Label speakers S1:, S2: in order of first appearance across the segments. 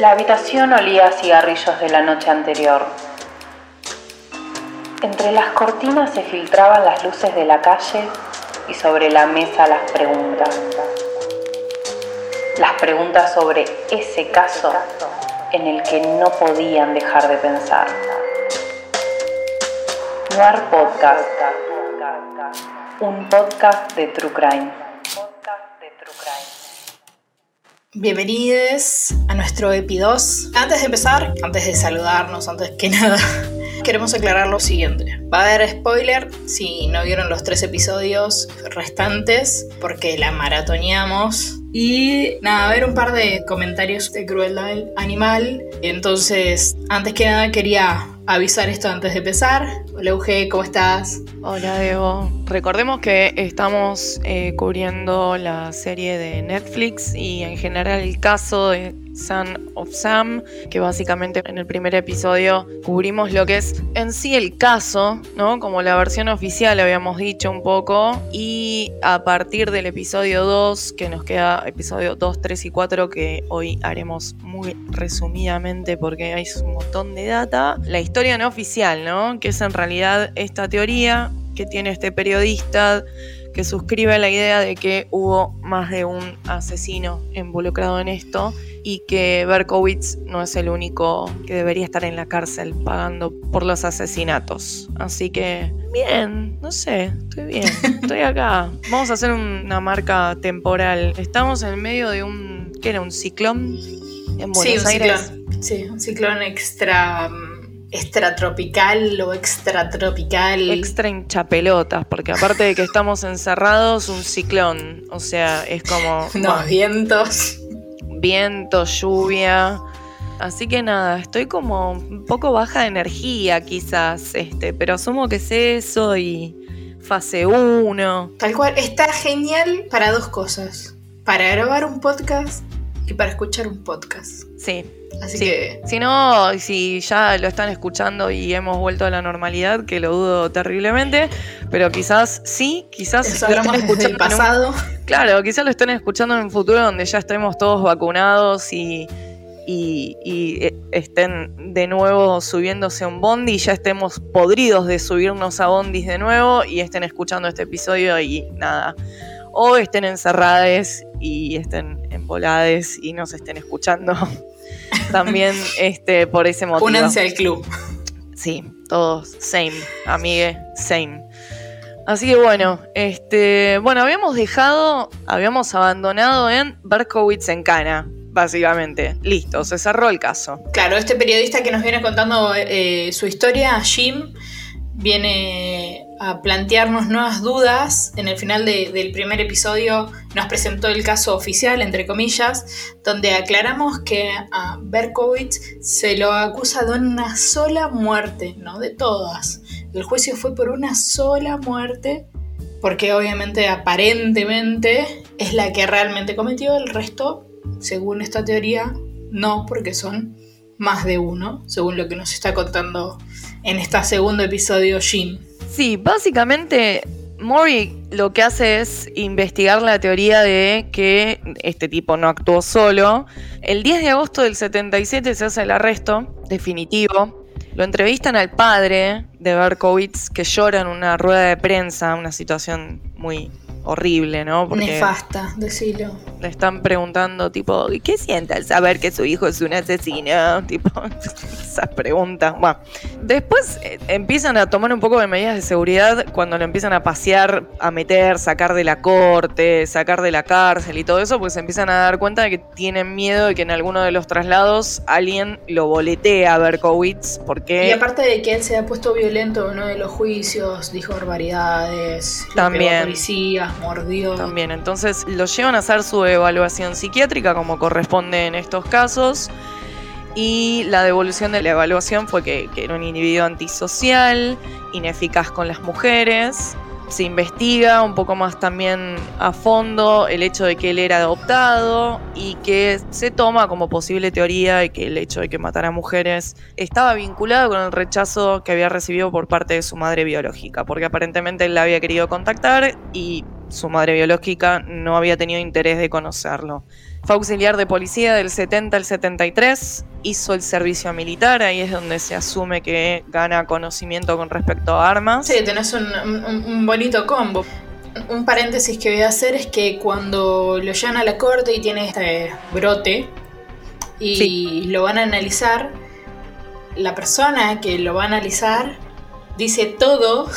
S1: La habitación olía a cigarrillos de la noche anterior. Entre las cortinas se filtraban las luces de la calle y sobre la mesa las preguntas. Las preguntas sobre ese caso en el que no podían dejar de pensar. Noir Podcast. Un podcast de True Crime.
S2: Bienvenidos a nuestro EPI 2. Antes de empezar, antes de saludarnos, antes que nada, queremos aclarar lo siguiente. Va a haber spoiler si no vieron los tres episodios restantes, porque la maratoneamos. Y nada, a ver un par de comentarios de crueldad animal. Entonces, antes que nada, quería avisar esto antes de empezar. Hola Euge, ¿cómo estás?
S3: Hola Diego. Recordemos que estamos eh, cubriendo la serie de Netflix y en general el caso de Son of Sam, que básicamente en el primer episodio cubrimos lo que es en sí el caso, ¿no? Como la versión oficial habíamos dicho un poco, y a partir del episodio 2, que nos queda episodio 2, 3 y 4, que hoy haremos muy resumidamente porque hay un montón de data, la historia no oficial, ¿no? Que es en realidad esta teoría que tiene este periodista que suscribe la idea de que hubo más de un asesino involucrado en esto y que Berkowitz no es el único que debería estar en la cárcel pagando por los asesinatos. Así que, bien, no sé, estoy bien, estoy acá. Vamos a hacer una marca temporal. Estamos en medio de un, ¿qué era? ¿Un ciclón en Buenos
S2: sí, un
S3: Aires?
S2: Ciclón, sí, un ciclón extra extratropical o extratropical.
S3: Extra hinchapelotas, porque aparte de que estamos encerrados, un ciclón. O sea, es como.
S2: Unos vientos.
S3: Viento, lluvia. Así que nada, estoy como un poco baja de energía quizás, este, pero asumo que es eso y fase 1.
S2: Tal cual, está genial para dos cosas. Para grabar un podcast y para escuchar un podcast.
S3: Sí,
S2: Así
S3: Sí.
S2: que
S3: Si no, si ya lo están escuchando y hemos vuelto a la normalidad, que lo dudo terriblemente, pero quizás sí, quizás
S2: eso
S3: lo estén escuchando un- claro, quizás lo estén escuchando en un futuro donde ya estemos todos vacunados y, y- y, eh, estén de nuevo subiéndose a un bondi y ya estemos podridos de subirnos a bondis de nuevo y estén escuchando este episodio y nada. O estén encerradas y estén embolades y nos estén escuchando. También este, por ese motivo.
S2: Únanse al club.
S3: Sí, todos, same, amigue, same. Así que bueno, este, bueno, habíamos dejado, habíamos abandonado en Berkowitz en Cana, básicamente. Listo, se cerró el caso.
S2: Claro, este periodista que nos viene contando eh, su historia, Jim, viene a plantearnos nuevas dudas. En el final de- del primer episodio nos presentó el caso oficial, entre comillas, donde aclaramos que a Berkowitz se lo acusa de una sola muerte, no de todas. El juicio fue por una sola muerte, porque obviamente aparentemente es la que realmente cometió, el resto, según esta teoría, no, porque son más de uno, según lo que nos está contando en este segundo episodio Jim.
S3: Sí, básicamente Mori lo que hace es investigar la teoría de que este tipo no actuó solo. El 10 de agosto del 77 se hace el arresto definitivo. Lo entrevistan al padre de Berkowitz que llora en una rueda de prensa, una situación muy horrible, ¿no?
S2: Nefasta, decilo.
S3: le están preguntando, tipo, ¿qué siente al saber que su hijo es un asesino? Tipo, esas preguntas. Bueno, después eh, empiezan a tomar un poco de medidas de seguridad cuando lo empiezan a pasear, a meter, sacar de la corte, sacar de la cárcel y todo eso, pues se empiezan a dar cuenta de que tienen miedo de que en alguno de los traslados alguien lo boletea a Berkowitz, porque...
S2: Y aparte de que él se ha puesto violento en uno de los juicios, dijo barbaridades,
S3: También.
S2: pegó a mordió.
S3: También, entonces lo llevan a hacer su evaluación psiquiátrica como corresponde en estos casos. Y la devolución de la evaluación fue que, que era un individuo antisocial, ineficaz con las mujeres. Se investiga un poco más también a fondo el hecho de que él era adoptado y que se toma como posible teoría de que el hecho de que matara mujeres estaba vinculado con el rechazo que había recibido por parte de su madre biológica, porque aparentemente él la había querido contactar y su madre biológica no había tenido interés de conocerlo. Fue auxiliar de policía del 70 al 73, hizo el servicio militar, ahí es donde se asume que gana conocimiento con respecto a armas.
S2: Sí, tenés un, bonito combo. Un paréntesis que voy a hacer es que cuando lo llevan a la corte y tiene este brote y lo van a analizar, la persona que lo va a analizar dice todo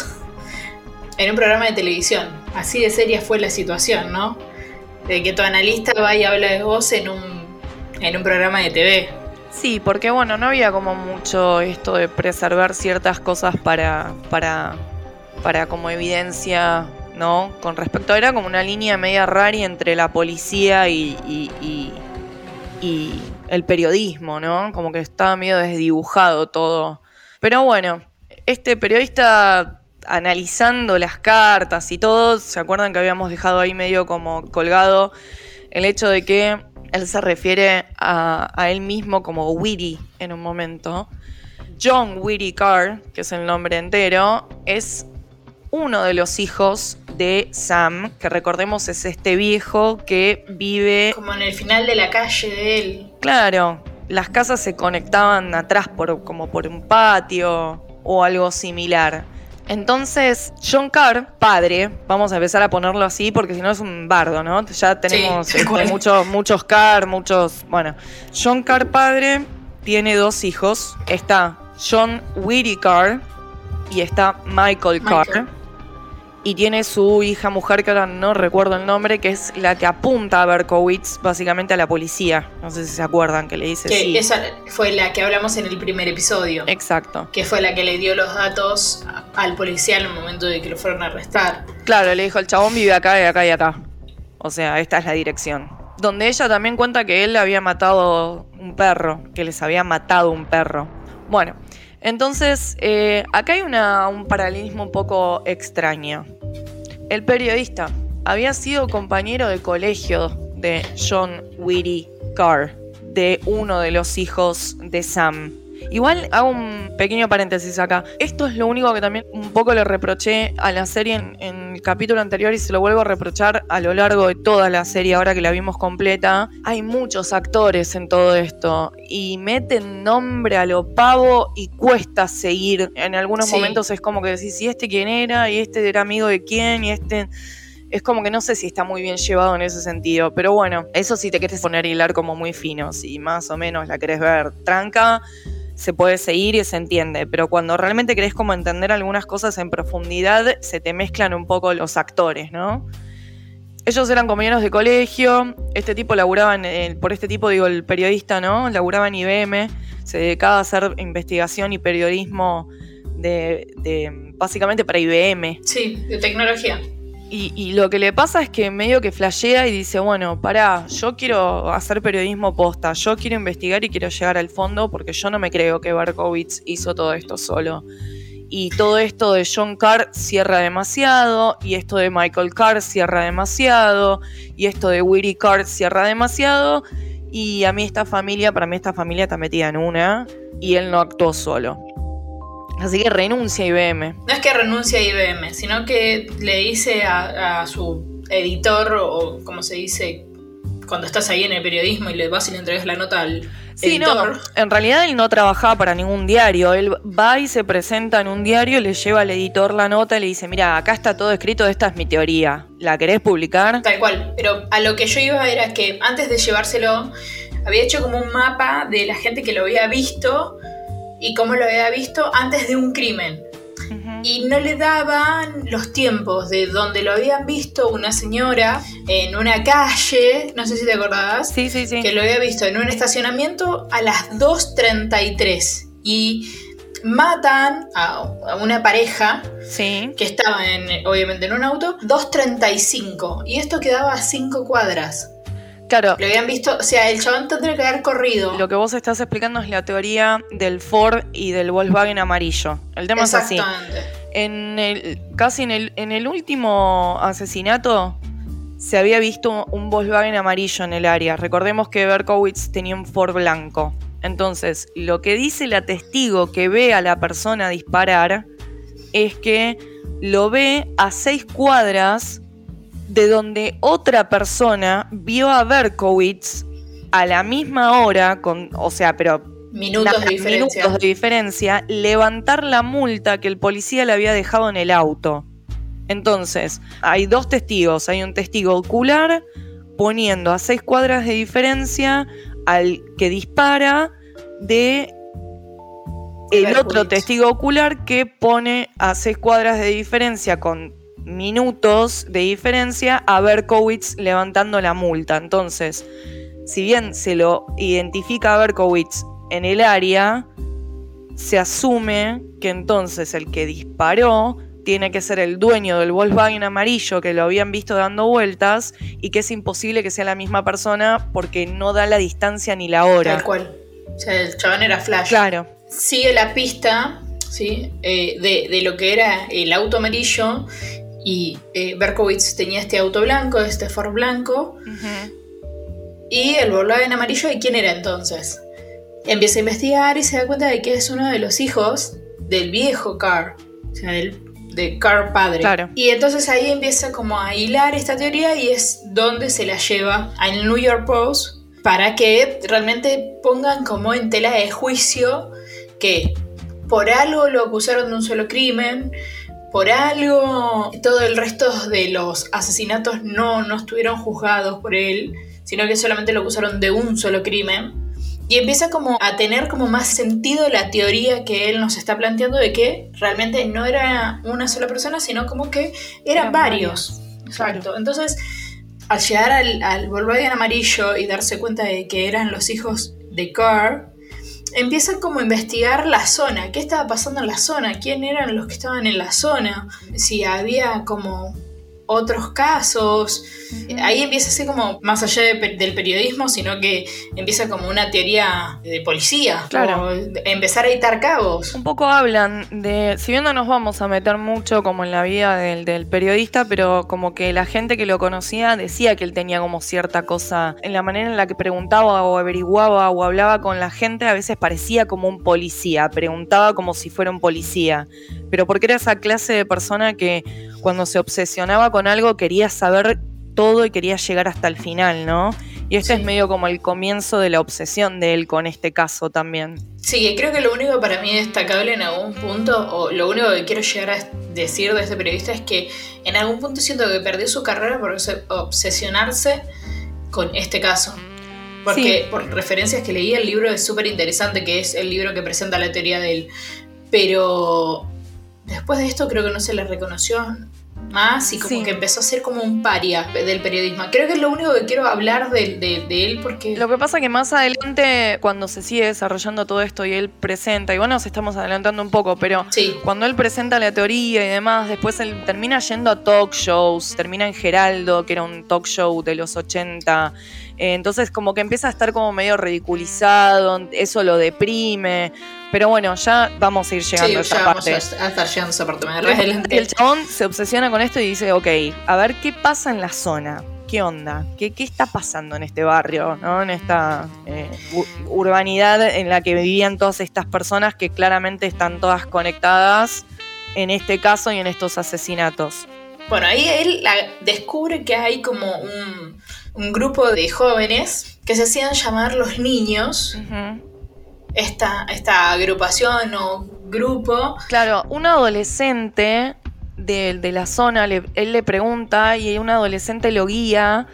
S2: en un programa de televisión. Así de seria fue la situación, ¿no? De que tu analista va y habla de vos en un, en un programa de TV.
S3: Sí, porque bueno, no había como mucho esto de preservar ciertas cosas para, para, para como evidencia, ¿no? Con respecto, era como una línea media rara entre la policía y, y, y el periodismo, ¿no? Como que estaba medio desdibujado todo. Pero bueno, este periodista analizando las cartas y todo, ¿se acuerdan que habíamos dejado ahí medio como colgado el hecho de que él se refiere a, él mismo como Weedy en un momento? John Weedy Carr, que es el nombre entero, es uno de los hijos de Sam, que recordemos es este viejo que vive...
S2: Como en el final de la calle de él.
S3: Claro, las casas se conectaban atrás por, como por un patio o algo similar. Entonces, John Carr, padre, vamos a empezar a ponerlo así porque si no es un bardo, ¿no? Ya tenemos este, muchos, muchos Carr, muchos. Bueno, John Carr, padre, tiene dos hijos. Está John Weedy Carr y está Michael, Carr y tiene su hija mujer, que ahora no recuerdo el nombre, que es la que apunta a Berkowitz básicamente a la policía. No sé si se acuerdan que le dice
S2: que Esa fue la que hablamos en el primer episodio.
S3: Exacto.
S2: Que fue la que le dio los datos al policía en el momento de que lo fueron a arrestar.
S3: Claro, le dijo, el chabón vive acá y acá y acá. O sea, esta es la dirección. Donde ella también cuenta que él le había matado un perro, que les había matado un perro. Bueno, entonces, eh, acá hay un paralelismo un poco extraño. El periodista había sido compañero de colegio de John Weedy Carr, de uno de los hijos de Sam. Igual hago un pequeño paréntesis acá. Esto es lo único que también un poco le reproché a la serie en, el capítulo anterior y se lo vuelvo a reprochar a lo largo de toda la serie ahora que la vimos completa. Hay muchos actores en todo esto y meten nombre a lo pavo y cuesta seguir. En algunos momentos es como que decís, ¿y este quién era? ¿Y este era amigo de quién? ¿Y este...? es como que no sé si está muy bien llevado en ese sentido. Pero bueno, eso sí te quieres poner hilar como muy fino. Si más o menos la querés ver tranca, se puede seguir y se entiende, pero cuando realmente querés como entender algunas cosas en profundidad, se te mezclan un poco los actores, ¿no? Ellos eran compañeros de colegio, este tipo laburaba, en por este tipo digo el periodista, ¿no? Laburaba en IBM, se dedicaba a hacer investigación y periodismo de, de básicamente para IBM.
S2: Sí, de tecnología.
S3: Y, lo que le pasa es que medio que flashea y dice, bueno, pará, yo quiero hacer periodismo posta, yo quiero investigar y quiero llegar al fondo porque yo no me creo que Berkowitz hizo todo esto solo. Y todo esto de John Carr cierra demasiado, y esto de Michael Carr cierra demasiado, y esto de Willie Carr cierra demasiado, y a mí esta familia, para mí esta familia está metida en una, y él no actuó solo. Así que renuncia IBM.
S2: No es que renuncia a IBM, sino que le dice a, su editor, o como se dice, cuando estás ahí en el periodismo y le vas y le entregas la nota al
S3: sí, editor. No, en realidad él no trabajaba para ningún diario. Él va y se presenta en un diario, le lleva al editor la nota y le dice, mira, acá está todo escrito, esta es mi teoría. ¿La querés publicar?
S2: Tal cual. Pero a lo que yo iba era que antes de llevárselo, había hecho como un mapa de la gente que lo había visto y cómo lo había visto antes de un crimen. Y no le daban los tiempos de donde lo habían visto una señora en una calle, no sé si te acordabas,
S3: sí, sí, sí.
S2: que lo había visto en un estacionamiento a las 2.33 y matan a, una pareja
S3: sí.
S2: que estaba en, obviamente en un auto, 2.35 y esto quedaba a 5 cuadras.
S3: Claro.
S2: Lo habían visto, o sea, el chabón tendría que haber corrido.
S3: Lo que vos estás explicando es la teoría del Ford y del Volkswagen amarillo. El tema es así. En el, casi en el, en el último asesinato se había visto un Volkswagen amarillo en el área. Recordemos que Berkowitz tenía un Ford blanco. Entonces, lo que dice la testigo que ve a la persona disparar es que lo ve a seis cuadras de donde otra persona vio a Berkowitz a la misma hora, con, o sea, pero
S2: minutos, de diferencia.
S3: minutos de diferencia, levantar la multa que el policía le había dejado en el auto. Entonces, hay dos testigos, hay un testigo ocular poniendo a seis cuadras de diferencia al que dispara de el otro testigo ocular que pone a seis cuadras de diferencia con minutos de diferencia a Berkowitz levantando la multa. Entonces, si bien se lo identifica a Berkowitz en el área, se asume que entonces el que disparó tiene que ser el dueño del Volkswagen amarillo que lo habían visto dando vueltas y que es imposible que sea la misma persona porque no da la distancia ni la hora.
S2: Tal cual. O sea, el chabón era Flash.
S3: Claro.
S2: Sigue la pista ¿sí? Eh, de, lo que era el auto amarillo y eh, Berkowitz tenía este auto blanco, este Ford blanco. Y el Volkswagen amarillo, ¿y quién era entonces? Empieza a investigar y se da cuenta de que es uno de los hijos del viejo Carr, o sea, del de Carr padre.
S3: Claro.
S2: Y entonces ahí empieza como a hilar esta teoría y es donde se la lleva al New York Post para que realmente pongan como en tela de juicio que por algo lo acusaron de un solo crimen, por algo todo el resto de los asesinatos no, no estuvieron juzgados por él, sino que solamente lo acusaron de un solo crimen. Y empieza como a tener como más sentido la teoría que él nos está planteando de que realmente no era una sola persona, sino como que eran, varios. Exacto. Entonces, al llegar al, al Volkswagen amarillo y darse cuenta de que eran los hijos de Carr, empiezan como a investigar la zona, qué estaba pasando en la zona, quién eran los que estaban en la zona, si había como otros casos. Ahí empieza a ser como más allá del periodismo, sino que empieza como una teoría de policía.
S3: Claro.
S2: empezar a editar cabos.
S3: Un poco hablan de, si bien no nos vamos a meter mucho como en la vida del, del periodista, pero como que la gente que lo conocía decía que él tenía como cierta cosa en la manera en la que preguntaba o averiguaba o hablaba con la gente, a veces parecía como un policía, preguntaba como si fuera un policía, pero porque era esa clase de persona que cuando se obsesionaba con algo quería saber todo y quería llegar hasta el final, ¿no? Y este es medio como el comienzo de la obsesión de él con este caso también.
S2: Sí, creo que lo único para mí destacable en algún punto, o lo único que quiero llegar a decir de este periodista es que en algún punto siento que perdió su carrera por obsesionarse con este caso. Porque por referencias que leí, el libro es súper interesante, que es el libro que presenta la teoría de él. Pero después de esto creo que no se le reconoció más y como que empezó a ser como un paria del periodismo. Creo que es lo único que quiero hablar de, de, él porque...
S3: Lo que pasa que más adelante, cuando se sigue desarrollando todo esto y él presenta, y bueno, nos estamos adelantando un poco, pero cuando él presenta la teoría y demás, después él termina yendo a talk shows, termina en Geraldo, que era un talk show de los 80. Eh, entonces como que empieza a estar como medio ridiculizado, eso lo deprime. Pero bueno, ya vamos a ir llegando a esa parte.
S2: A, estar llegando a esa parte.
S3: el chabón se obsesiona con esto y dice, ok, a ver qué pasa en la zona. ¿Qué onda? ¿Qué, qué está pasando en este barrio? ¿no? En esta eh, urbanidad en la que vivían todas estas personas que claramente están todas conectadas en este caso y en estos asesinatos.
S2: Bueno, ahí él descubre que hay como un, un grupo de jóvenes que se hacían llamar los niños. Esta, esta agrupación o grupo.
S3: Claro, un adolescente de, de la zona, él le pregunta y un adolescente lo guía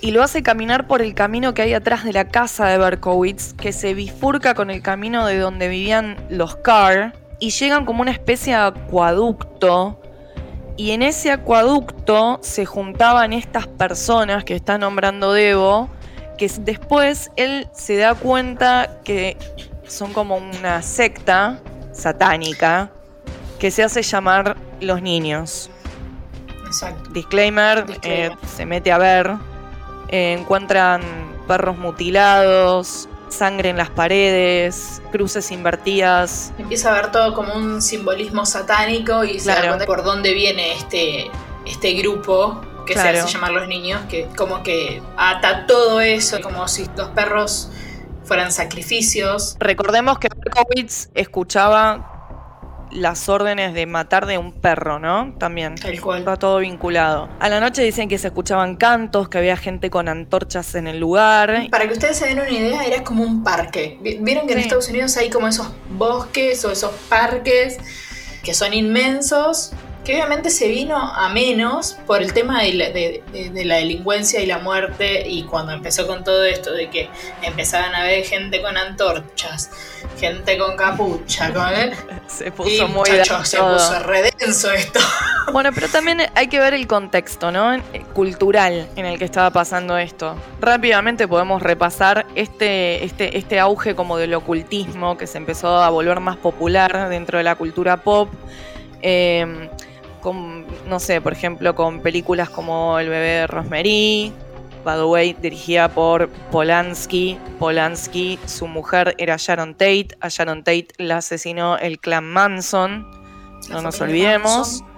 S3: y lo hace caminar por el camino que hay atrás de la casa de Berkowitz, que se bifurca con el camino de donde vivían los Carr, y llegan como una especie de acueducto y en ese acueducto se juntaban estas personas que está nombrando Devo, que después él se da cuenta que son como una secta satánica que se hace llamar los niños.
S2: Exacto.
S3: Disclaimer, eh, se mete a ver, eh, encuentran perros mutilados, sangre en las paredes, cruces invertidas.
S2: Empieza a ver todo como un simbolismo satánico y se da cuenta por dónde viene este, este grupo que se hace llamar los niños, que como que ata todo eso, como si los perros fueran sacrificios.
S3: Recordemos que Berkowitz escuchaba las órdenes de matar de un perro, ¿no? También.
S2: Tal cual.
S3: Está todo vinculado. A la noche dicen que se escuchaban cantos, que había gente con antorchas en el lugar.
S2: Para que ustedes se den una idea, era como un parque. Vi- Vieron que en. Estados Unidos hay como esos bosques o esos parques que son inmensos, que obviamente se vino a menos por el tema de la, de- de- de la delincuencia y la muerte y cuando empezó con todo esto de que empezaban a ver gente con antorchas, gente con capucha, con...
S3: Se
S2: Y
S3: puso muy
S2: muchachos, se puso re denso esto.
S3: Bueno, pero también hay que ver el contexto, ¿no? Eh, Cultural en el que estaba pasando esto. Rápidamente podemos repasar este, este, este auge como del ocultismo que se empezó a volver más popular dentro de la cultura pop. Eh, con, no sé, por ejemplo, con películas como El bebé de Rosemary, by the way, dirigida por Polanski. Polanski, su mujer era Sharon Tate. A Sharon Tate la asesinó el clan Manson. No nos olvidemos.
S2: Manson.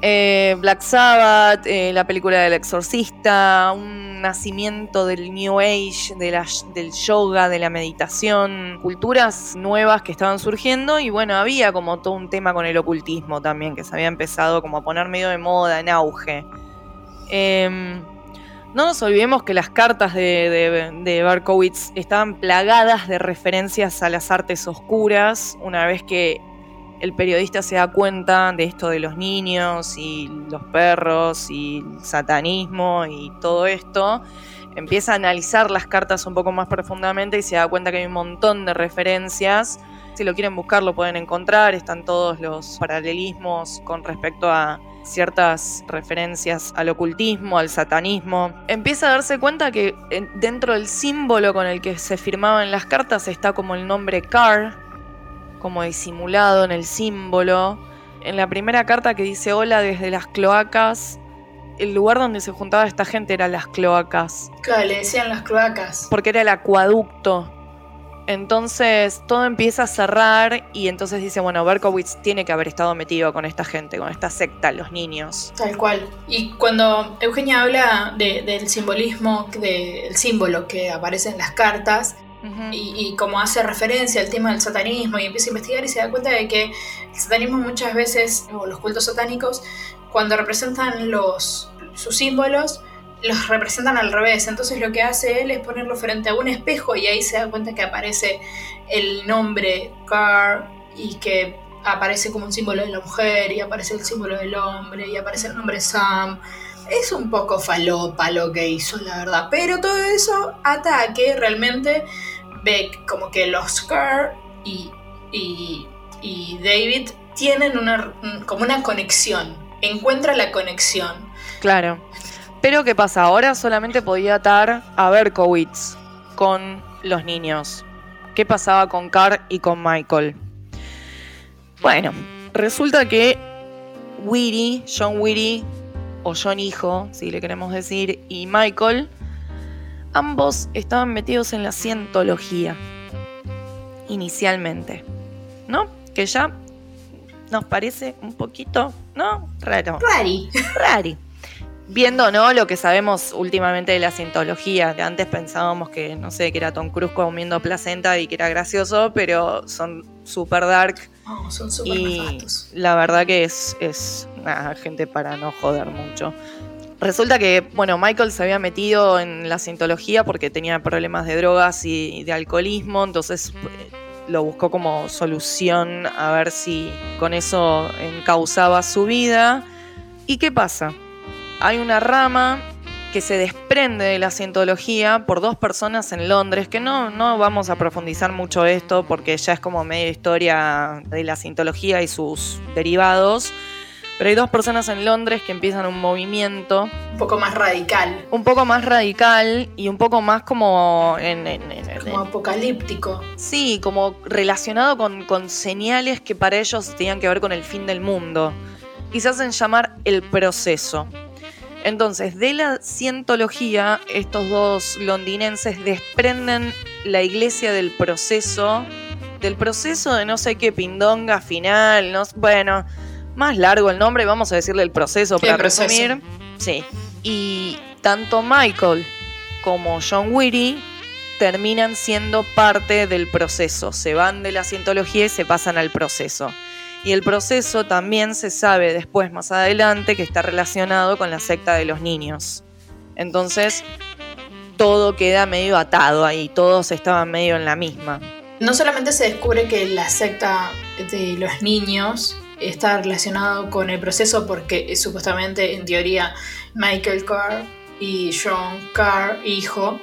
S3: Eh, Black Sabbath, eh, la película del exorcista, un nacimiento del New Age, del yoga, de la meditación, culturas nuevas que estaban surgiendo y bueno, había como todo un tema con el ocultismo también, que se había empezado como a poner medio de moda, en auge. Em, no nos olvidemos que las cartas de, de, de Berkowitz estaban plagadas de referencias a las artes oscuras, una vez que el periodista se da cuenta de esto de los niños y los perros y el satanismo y todo esto, empieza a analizar las cartas un poco más profundamente y se da cuenta que hay un montón de referencias. Si lo quieren buscar lo pueden encontrar, están todos los paralelismos con respecto a ciertas referencias al ocultismo, al satanismo. Empieza a darse cuenta que en- dentro del símbolo con el que se firmaban las cartas está como el nombre Carr, como disimulado en el símbolo. En la primera carta que dice hola desde las cloacas, el lugar donde se juntaba esta gente era las cloacas,
S2: Claro, le decían las cloacas.
S3: porque era el acueducto. Entonces todo empieza a cerrar y entonces dice, bueno, Berkowitz tiene que haber estado metido con esta gente, con esta secta, los niños.
S2: Tal cual. Y cuando Eugenia habla de- del simbolismo, del símbolo que aparece en las cartas, Y, y como hace referencia al tema del satanismo y empieza a investigar y se da cuenta de que el satanismo muchas veces, o los cultos satánicos, cuando representan los, sus símbolos, los representan al revés. Entonces lo que hace él es ponerlo frente a un espejo y ahí se da cuenta que aparece el nombre Carr y que aparece como un símbolo de la mujer y aparece el símbolo del hombre y aparece el nombre Sam. Es un poco falopa lo que hizo, la verdad. Pero todo eso ata a que realmente ve como que los Carr y, y, y David tienen una, como una conexión. Encuentra la conexión.
S3: Claro. Pero ¿qué pasa? Ahora solamente podía atar a Berkowitz con los niños. ¿Qué pasaba con Carr y con Michael? Bueno, resulta que Weary, John Weary, o John Hijo, si le queremos decir, y Michael, ambos estaban metidos en la cientología. Inicialmente. ¿No? Que ya nos parece un poquito, ¿no? Raro.
S2: Rari.
S3: Rari. Viendo, ¿no? Lo que sabemos últimamente de la cientología. Antes pensábamos que, no sé, que era Tom Cruise comiendo placenta y que era gracioso, pero son super dark.
S2: Son súper
S3: Y
S2: nefastos.
S3: la verdad que es, es gente para no joder mucho. Resulta que, bueno, Michael se había metido en la cientología porque tenía problemas de drogas y de alcoholismo, entonces eh, lo buscó como solución a ver si con eso encauzaba su vida. ¿Y qué pasa? Hay una rama que se desprende de la cientología por dos personas en Londres, que no, no vamos a profundizar mucho esto porque ya es como media historia de la cientología y sus derivados, pero hay dos personas en Londres que empiezan un movimiento
S2: Un poco más radical.
S3: un poco más radical y un poco más como en, en- en- en-
S2: Como apocalíptico.
S3: Sí, como relacionado con, con señales que para ellos tenían que ver con el fin del mundo. Y se hacen llamar el proceso. Entonces, de la cientología, estos dos londinenses desprenden la iglesia del proceso, del proceso de no sé qué pindonga final, no, bueno, más largo el nombre, vamos a decirle el proceso para
S2: El proceso.
S3: resumir. Sí. Y tanto Michael como John Weary terminan siendo parte del proceso. Se van de la cientología y se pasan al proceso. Y el proceso también se sabe después, más adelante, que está relacionado con la secta de los niños. Entonces, todo queda medio atado ahí, todos estaban medio en la misma.
S2: No solamente se descubre que la secta de los niños está relacionado con el proceso porque supuestamente en teoría Michael Carr y John Carr, hijo,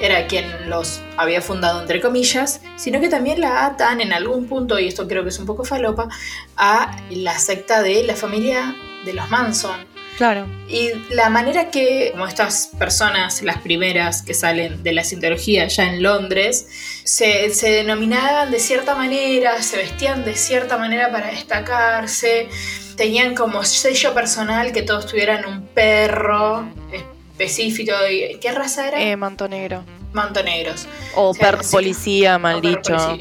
S2: era quien los había fundado entre comillas, sino que también la atan en algún punto, y esto creo que es un poco falopa, a la secta de la familia de los Manson.
S3: Claro.
S2: Y la manera que, como estas personas, las primeras que salen de la cientología ya en Londres, se, se, denominaban de cierta manera, se vestían de cierta manera para destacarse, tenían como sello personal que todos tuvieran un perro específico. ¿Qué raza era?
S3: Eh, manto negro.
S2: Manto negros.
S3: O, perro policía, mal dicho.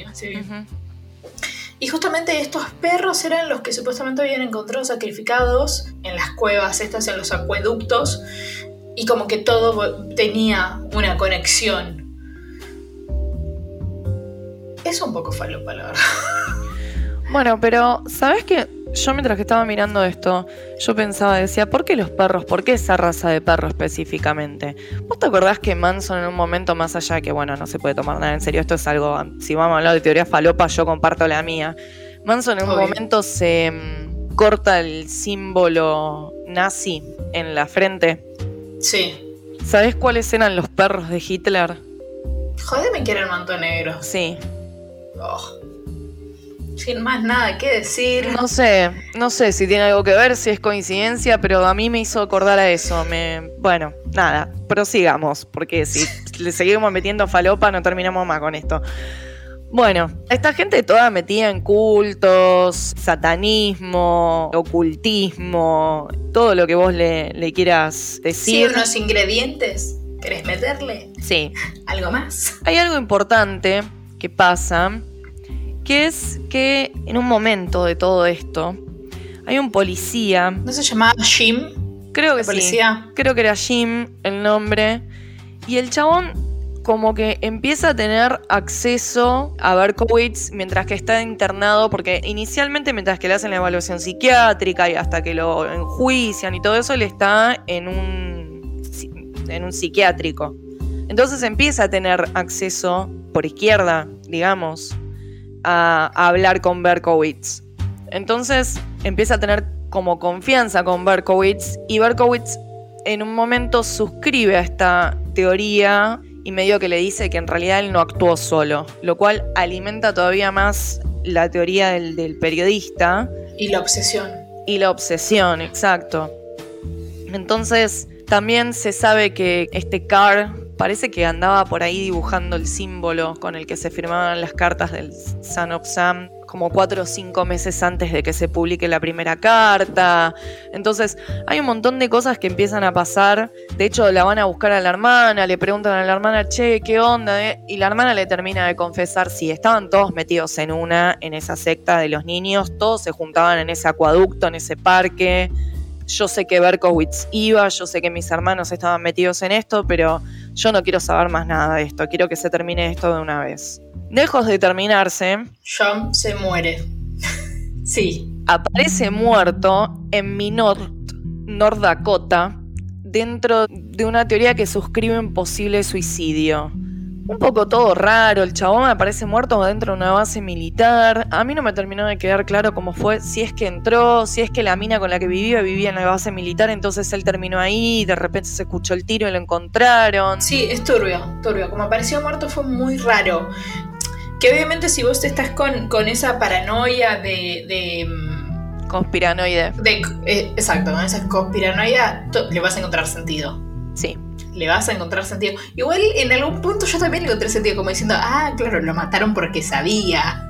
S2: Y justamente estos perros eran los que supuestamente habían encontrado sacrificados en las cuevas estas, en los acueductos, y como que todo tenía una conexión. Es un poco falopa, la.
S3: Bueno, pero ¿sabes qué? Yo mientras que estaba mirando esto, yo pensaba, decía, ¿por qué los perros? ¿Por qué esa raza de perro específicamente? ¿Vos te acordás que Manson en un momento más allá de que, bueno, no se puede tomar nada en serio, esto es algo, si vamos a hablar de teoría falopa, yo comparto la mía. Manson en un momento se mm, corta el símbolo nazi en la frente.
S2: Sí.
S3: ¿Sabés cuáles eran los perros de Hitler?
S2: Jodeme que era el manto negro.
S3: Sí.
S2: Oh sin más nada que decir.
S3: No sé, no sé si tiene algo que ver, si es coincidencia, pero a mí me hizo acordar a eso. Me, bueno, nada, prosigamos, porque si le seguimos metiendo falopa no terminamos más con esto. Bueno, esta gente toda metida en cultos, satanismo, ocultismo, todo lo que vos le, le quieras decir.
S2: Sí, unos ingredientes. ¿Querés meterle?
S3: Sí.
S2: ¿Algo más?
S3: Hay algo importante que pasa que es que en un momento de todo esto hay un policía.
S2: ¿No se llamaba Jim?
S3: Creo que sí. Creo que era Jim el nombre. Y el chabón como que empieza a tener acceso a Berkowitz mientras que está internado, porque inicialmente mientras que le hacen la evaluación psiquiátrica y hasta que lo enjuician y todo eso, él está en un, en un psiquiátrico. Entonces empieza a tener acceso por izquierda, digamos, a, hablar con Berkowitz. Entonces empieza a tener como confianza con Berkowitz y Berkowitz en un momento suscribe a esta teoría y medio que le dice que en realidad él no actuó solo, lo cual alimenta todavía más la teoría del, del periodista.
S2: Y la obsesión.
S3: Y la obsesión, exacto. Entonces también se sabe que este Carr Parece que andaba por ahí dibujando el símbolo con el que se firmaban las cartas del Son of Sam como cuatro o cinco meses antes de que se publique la primera carta. Entonces, hay un montón de cosas que empiezan a pasar. De hecho, la van a buscar a la hermana, le preguntan a la hermana, che, ¿qué onda? Eh? Y la hermana le termina de confesar, sí, estaban todos metidos en una, en esa secta de los niños, todos se juntaban en ese acueducto, en ese parque. Yo sé que Berkowitz iba, yo sé que mis hermanos estaban metidos en esto, pero yo no quiero saber más nada de esto, quiero que se termine esto de una vez. Lejos de terminarse,
S2: John se muere. sí.
S3: Aparece muerto en Minot, North Dakota, dentro de una teoría que suscribe un posible suicidio un poco todo raro. El chabón me aparece muerto dentro de una base militar. A mí no me terminó de quedar claro cómo fue, si es que entró, si es que la mina con la que vivía vivía en la base militar, entonces él terminó ahí, y de repente se escuchó el tiro y lo encontraron.
S2: Sí, es turbio, turbio. Como apareció muerto fue muy raro. Que obviamente si vos estás con, con esa paranoia de... de
S3: mm, conspiranoide.
S2: De, eh, exacto, con esa conspiranoia le vas a encontrar sentido.
S3: Sí
S2: le vas a encontrar sentido. Igual en algún punto yo también le encontré sentido, como diciendo, ah, claro, lo mataron porque sabía.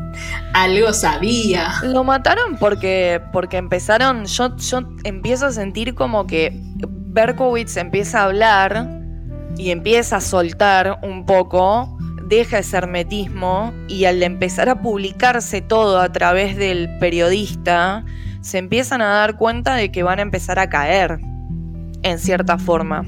S2: Algo sabía.
S3: Lo mataron porque, porque empezaron. Yo, yo empiezo a sentir como que Berkowitz empieza a hablar y empieza a soltar un poco, deja ese hermetismo y al empezar a publicarse todo a través del periodista, se empiezan a dar cuenta de que van a empezar a caer en cierta forma.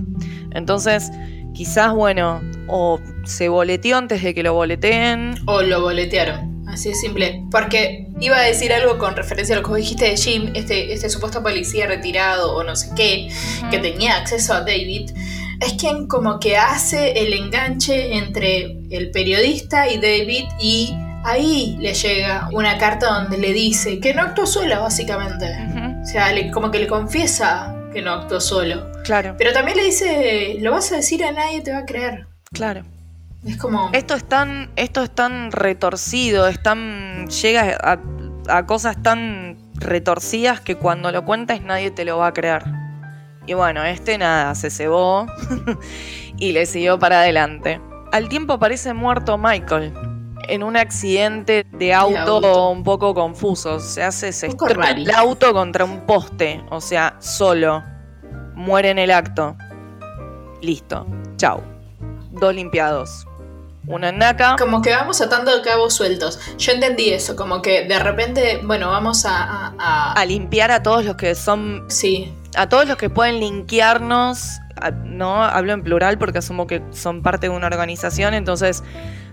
S3: Entonces, quizás, bueno, o se boleteó antes de que lo boleteen.
S2: O lo boletearon. Así de simple. Porque iba a decir algo con referencia a lo que vos dijiste de Jim, este, este supuesto policía retirado o no sé qué, que tenía acceso a David. Es quien como que hace el enganche entre el periodista y David y ahí le llega una carta donde le dice que no actuó sola, básicamente. O sea, como que le confiesa que no actuó solo.
S3: Claro.
S2: Pero también le dice, lo vas a decir a nadie, te va a creer.
S3: Claro.
S2: Es como...
S3: Esto es tan, esto es tan retorcido, es tan, llega a, a cosas tan retorcidas que cuando lo cuentas nadie te lo va a creer. Y bueno, este nada, se cebó y le siguió para adelante. Al tiempo aparece muerto Michael en un accidente de auto, un poco confuso. Se hace se el auto contra un poste, o sea, solo. Muere en el acto. Listo. Chau. Dos limpiados. Una naca.
S2: Como que vamos atando cabos sueltos. Yo entendí eso, como que de repente, bueno, vamos a, a,
S3: a limpiar a todos los que son.
S2: Sí.
S3: A todos los que pueden linkearnos. No hablo en plural porque asumo que son parte de una organización, entonces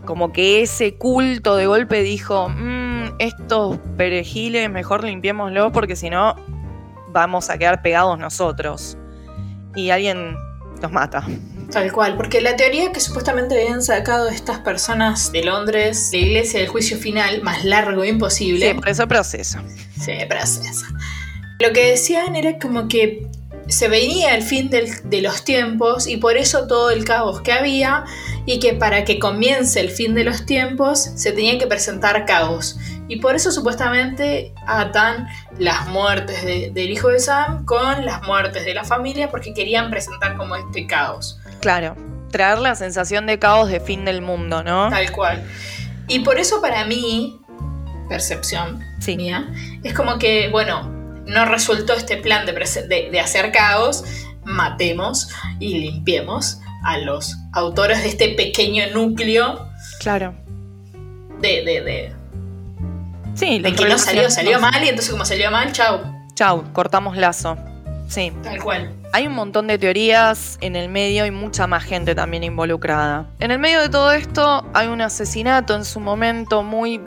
S3: como que ese culto de golpe dijo, mmm, estos perejiles mejor limpiémoslos porque si no vamos a quedar pegados nosotros. Y alguien nos mata.
S2: Tal cual, porque la teoría que supuestamente habían sacado estas personas de Londres, de iglesia del juicio final, más largo e imposible.
S3: Sí, por eso proceso.
S2: Sí, proceso. Lo que decían era como que se venía el fin de los tiempos y por eso todo el caos que había y que para que comience el fin de los tiempos se tenía que presentar caos. Y por eso supuestamente atan las muertes del hijo de Sam con las muertes de la familia porque querían presentar como este caos.
S3: Claro, traer la sensación de caos de fin del mundo, ¿no?
S2: Tal cual. Y por eso para mí, percepción mía, es como que, bueno, no resultó este plan de, de, hacer caos, matemos y limpiemos a los autores de este pequeño núcleo.
S3: Claro.
S2: De. de, de
S3: sí,
S2: de que no salió, salió mal y entonces como salió mal, chau.
S3: Chau, cortamos lazo. Sí.
S2: Tal cual.
S3: Hay un montón de teorías en el medio y mucha más gente también involucrada. En el medio de todo esto hay un asesinato en su momento muy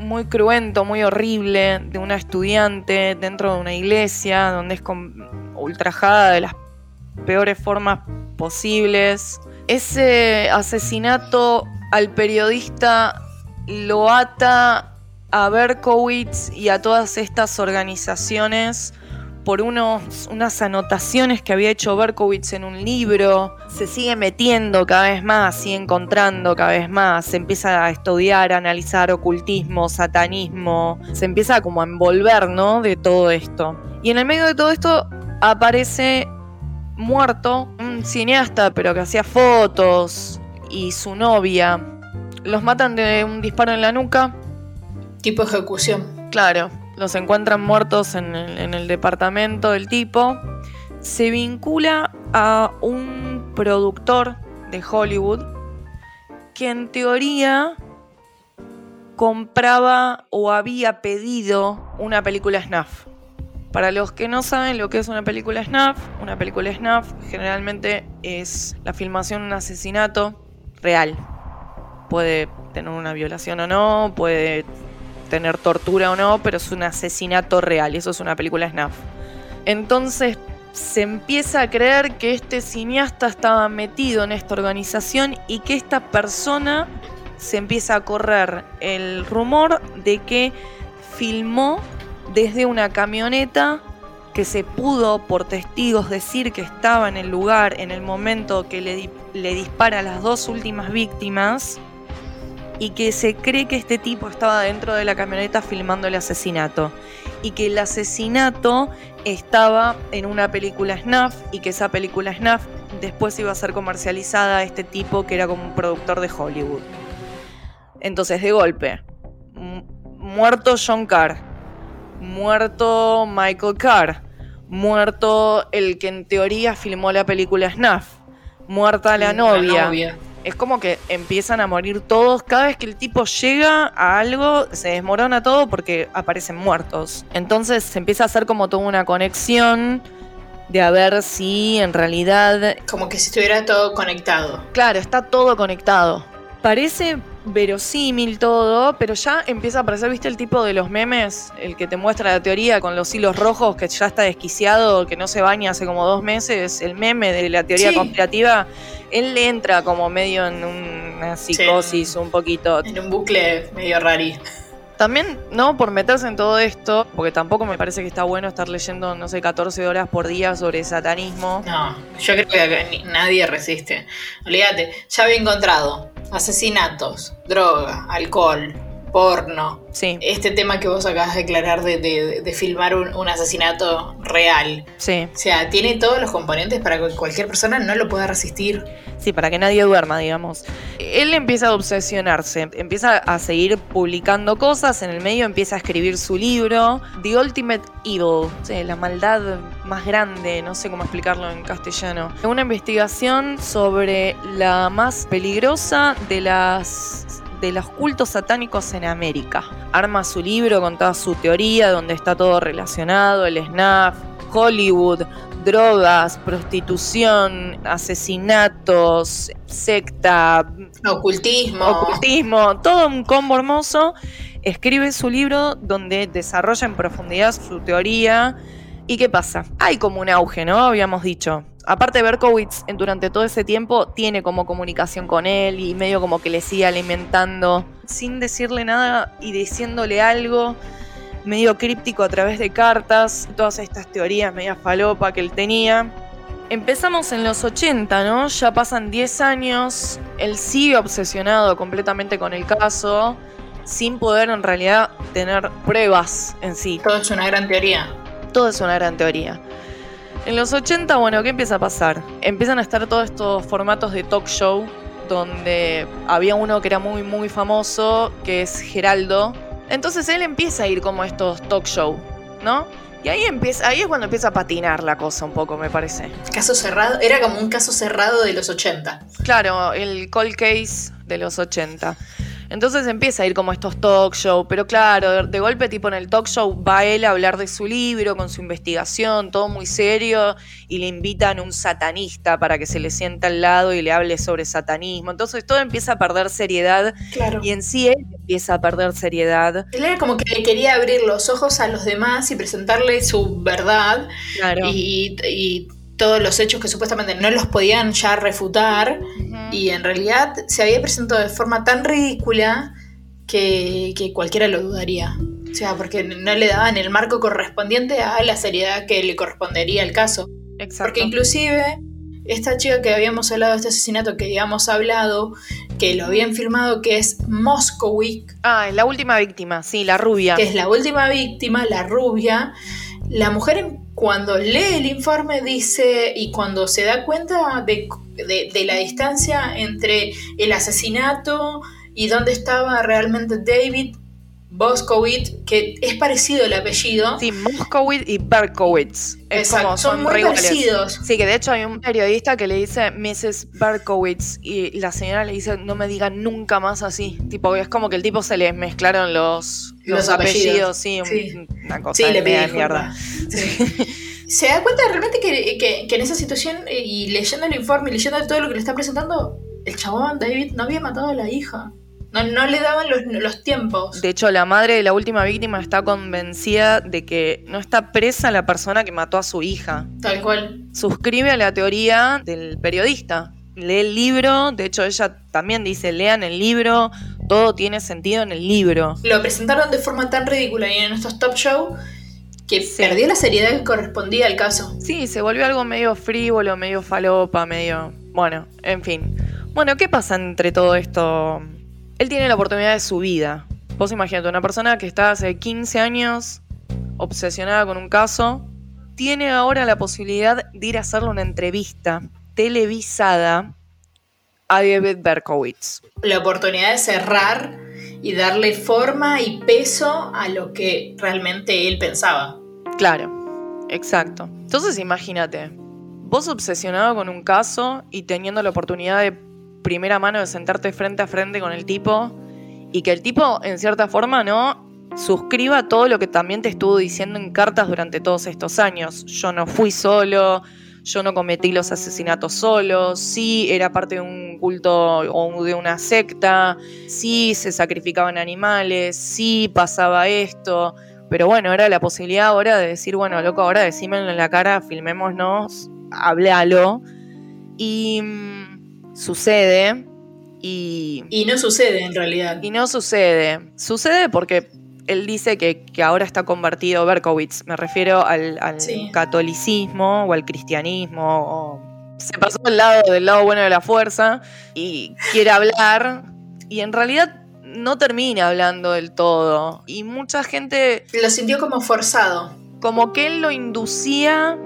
S3: muy cruento, muy horrible de una estudiante dentro de una iglesia, donde es ultrajada de las peores formas posibles. Ese asesinato al periodista lo ata a Berkowitz y a todas estas organizaciones por unos, unas anotaciones que había hecho Berkowitz en un libro, se sigue metiendo cada vez más, sigue encontrando cada vez más, se empieza a estudiar, a analizar ocultismo, satanismo, se empieza como a envolver, ¿no? De todo esto. Y en el medio de todo esto aparece muerto un cineasta, pero que hacía fotos, y su novia. Los matan de un disparo en la nuca.
S2: Tipo ejecución.
S3: Claro, los encuentran muertos en el, departamento del tipo, se vincula a un productor de Hollywood que en teoría compraba o había pedido una película snuff. Para los que no saben lo que es una película snuff, una película snuff generalmente es la filmación de un asesinato real. Puede tener una violación o no, puede tener tortura o no, pero es un asesinato real. Eso es una película snuff. Entonces se empieza a creer que este cineasta estaba metido en esta organización y que esta persona se empieza a correr el rumor de que filmó desde una camioneta que se pudo por testigos decir que estaba en el lugar en el momento que le, le dispara a las dos últimas víctimas y que se cree que este tipo estaba dentro de la camioneta filmando el asesinato y que el asesinato estaba en una película snuff y que esa película snuff después iba a ser comercializada a este tipo que era como un productor de Hollywood. Entonces, de golpe, muerto John Carr, muerto Michael Carr, muerto el que en teoría filmó la película Snuff, muerta la novia es como que empiezan a morir todos. Cada vez que el tipo llega a algo, se desmorona todo porque aparecen muertos. Entonces se empieza a hacer como toda una conexión de a ver si en realidad...
S2: Como que si estuviera todo conectado.
S3: Claro, está todo conectado. Parece verosímil todo, pero ya empieza a aparecer, ¿viste el tipo de los memes? El que te muestra la teoría con los hilos rojos, que ya está desquiciado, que no se baña hace como dos meses, el meme de la teoría
S2: Sí.
S3: conspirativa, él le entra como medio en una psicosis un poquito.
S2: En un bucle medio rari.
S3: También, ¿no? Por meterse en todo esto, porque tampoco me parece que está bueno estar leyendo, no sé, 14 horas por día sobre satanismo.
S2: No, yo creo que nadie resiste. Olvídate, ya había encontrado asesinatos, droga, alcohol, porno.
S3: Sí,
S2: Este tema que vos acabas de declarar de, de- de filmar un, un asesinato real.
S3: sí,
S2: O sea, tiene todos los componentes para que cualquier persona no lo pueda resistir.
S3: sí, para que nadie duerma, digamos. Él empieza a obsesionarse, empieza a seguir publicando cosas, en el medio empieza a escribir su libro, The Ultimate Evil, sí, la maldad más grande, no sé cómo explicarlo en castellano. Una investigación sobre la más peligrosa de las de los cultos satánicos en América. Arma su libro con toda su teoría, donde está todo relacionado, el SNAF, Hollywood, drogas, prostitución, asesinatos, secta,
S2: Ocultismo.
S3: ocultismo, todo un combo hermoso. Escribe su libro donde desarrolla en profundidad su teoría. ¿Y qué pasa? Hay como un auge, ¿no? Habíamos dicho. Aparte, Berkowitz durante todo ese tiempo tiene como comunicación con él y medio como que le sigue alimentando sin decirle nada y diciéndole algo medio críptico a través de cartas, todas estas teorías media falopa que él tenía. Empezamos en los 80, ¿no? Ya pasan 10 años, él sigue obsesionado completamente con el caso, sin poder en realidad tener pruebas en sí.
S2: Todo es una gran teoría.
S3: Todo es una gran teoría. En los 80, bueno, ¿qué empieza a pasar? Empiezan a estar todos estos formatos de talk show, donde había uno que era muy, muy famoso, que es Geraldo. Entonces él empieza a ir como a estos talk show, ¿no? Y ahí, empieza, ahí es cuando empieza a patinar la cosa un poco, me parece.
S2: Caso cerrado. Era como un caso cerrado de los 80.
S3: Claro, el cold case de los 80. Entonces empieza a ir como estos talk show, pero claro, de, golpe tipo en el talk show va él a hablar de su libro, con su investigación, todo muy serio, y le invitan un satanista para que se le sienta al lado y le hable sobre satanismo. Entonces todo empieza a perder seriedad
S2: Claro.
S3: y en sí él empieza a perder seriedad.
S2: Él era como que le quería abrir los ojos a los demás y presentarle su verdad
S3: Claro.
S2: y, y todos los hechos que supuestamente no los podían ya refutar y en realidad se había presentado de forma tan ridícula que, que cualquiera lo dudaría. O sea, porque no le daban el marco correspondiente a la seriedad que le correspondería al caso.
S3: Exacto.
S2: Porque inclusive esta chica que habíamos hablado de este asesinato que habíamos hablado, que lo habían filmado, que es Moskowitz,
S3: Ah, es la última víctima, sí, la rubia.
S2: que es la última víctima, la rubia, la mujer en- cuando lee el informe dice y cuando se da cuenta de, la distancia entre el asesinato y dónde estaba realmente David Boskowitz, que es parecido el apellido.
S3: Sí, Moskowitz y Berkowitz. Es
S2: Exacto,
S3: como
S2: son muy
S3: re iguales.
S2: parecidos.
S3: Sí, que de hecho hay un periodista que le dice Mrs. Berkowitz y la señora le dice no me diga nunca más así. Tipo, es como que el tipo se le mezclaron los, los,
S2: Los
S3: apellidos.
S2: apellidos,
S3: sí,
S2: sí.
S3: una cosa
S2: Sí,
S3: de
S2: le
S3: media mierda.
S2: Sí. Se da cuenta realmente que, que- que en esa situación, eh, y leyendo el informe y leyendo todo lo que le está presentando, el chabón, David, no había matado a la hija. No, no le daban los, los tiempos.
S3: De hecho, la madre de la última víctima está convencida de que no está presa la persona que mató a su hija.
S2: Tal cual.
S3: Suscribe a la teoría del periodista. Lee el libro, de hecho ella también dice, lean el libro, todo tiene sentido en el libro.
S2: Lo presentaron de forma tan ridícula y en estos top show que
S3: Sí.
S2: perdió la seriedad que correspondía al caso.
S3: Sí, se volvió algo medio frívolo, medio falopa, medio... Bueno, en fin. Bueno, ¿qué pasa entre todo esto? Él tiene la oportunidad de su vida. Vos imagínate, una persona que está hace 15 años obsesionada con un caso, tiene ahora la posibilidad de ir a hacerle una entrevista televisada a David Berkowitz.
S2: La oportunidad de cerrar y darle forma y peso a lo que realmente él pensaba.
S3: Claro, exacto. Entonces imagínate, vos obsesionado con un caso y teniendo la oportunidad de primera mano de sentarte frente a frente con el tipo y que el tipo, en cierta forma, ¿no? Suscriba todo lo que también te estuvo diciendo en cartas durante todos estos años. Yo no fui solo, yo no cometí los asesinatos solos, sí era parte de un culto o de una secta, sí se sacrificaban animales, sí pasaba esto, pero bueno, era la posibilidad ahora de decir, bueno, loco, ahora decímelo en la cara, filmémonos, háblalo. Y mm, sucede. Y,
S2: y no sucede en realidad.
S3: Y no sucede. Sucede porque él dice que, ahora está convertido Berkowitz. Me refiero al, catolicismo o al cristianismo. se pasó al lado del lado bueno de la fuerza y quiere hablar. Y en realidad no termina hablando del todo. Y mucha gente.
S2: Lo sintió como forzado.
S3: Como que él lo inducía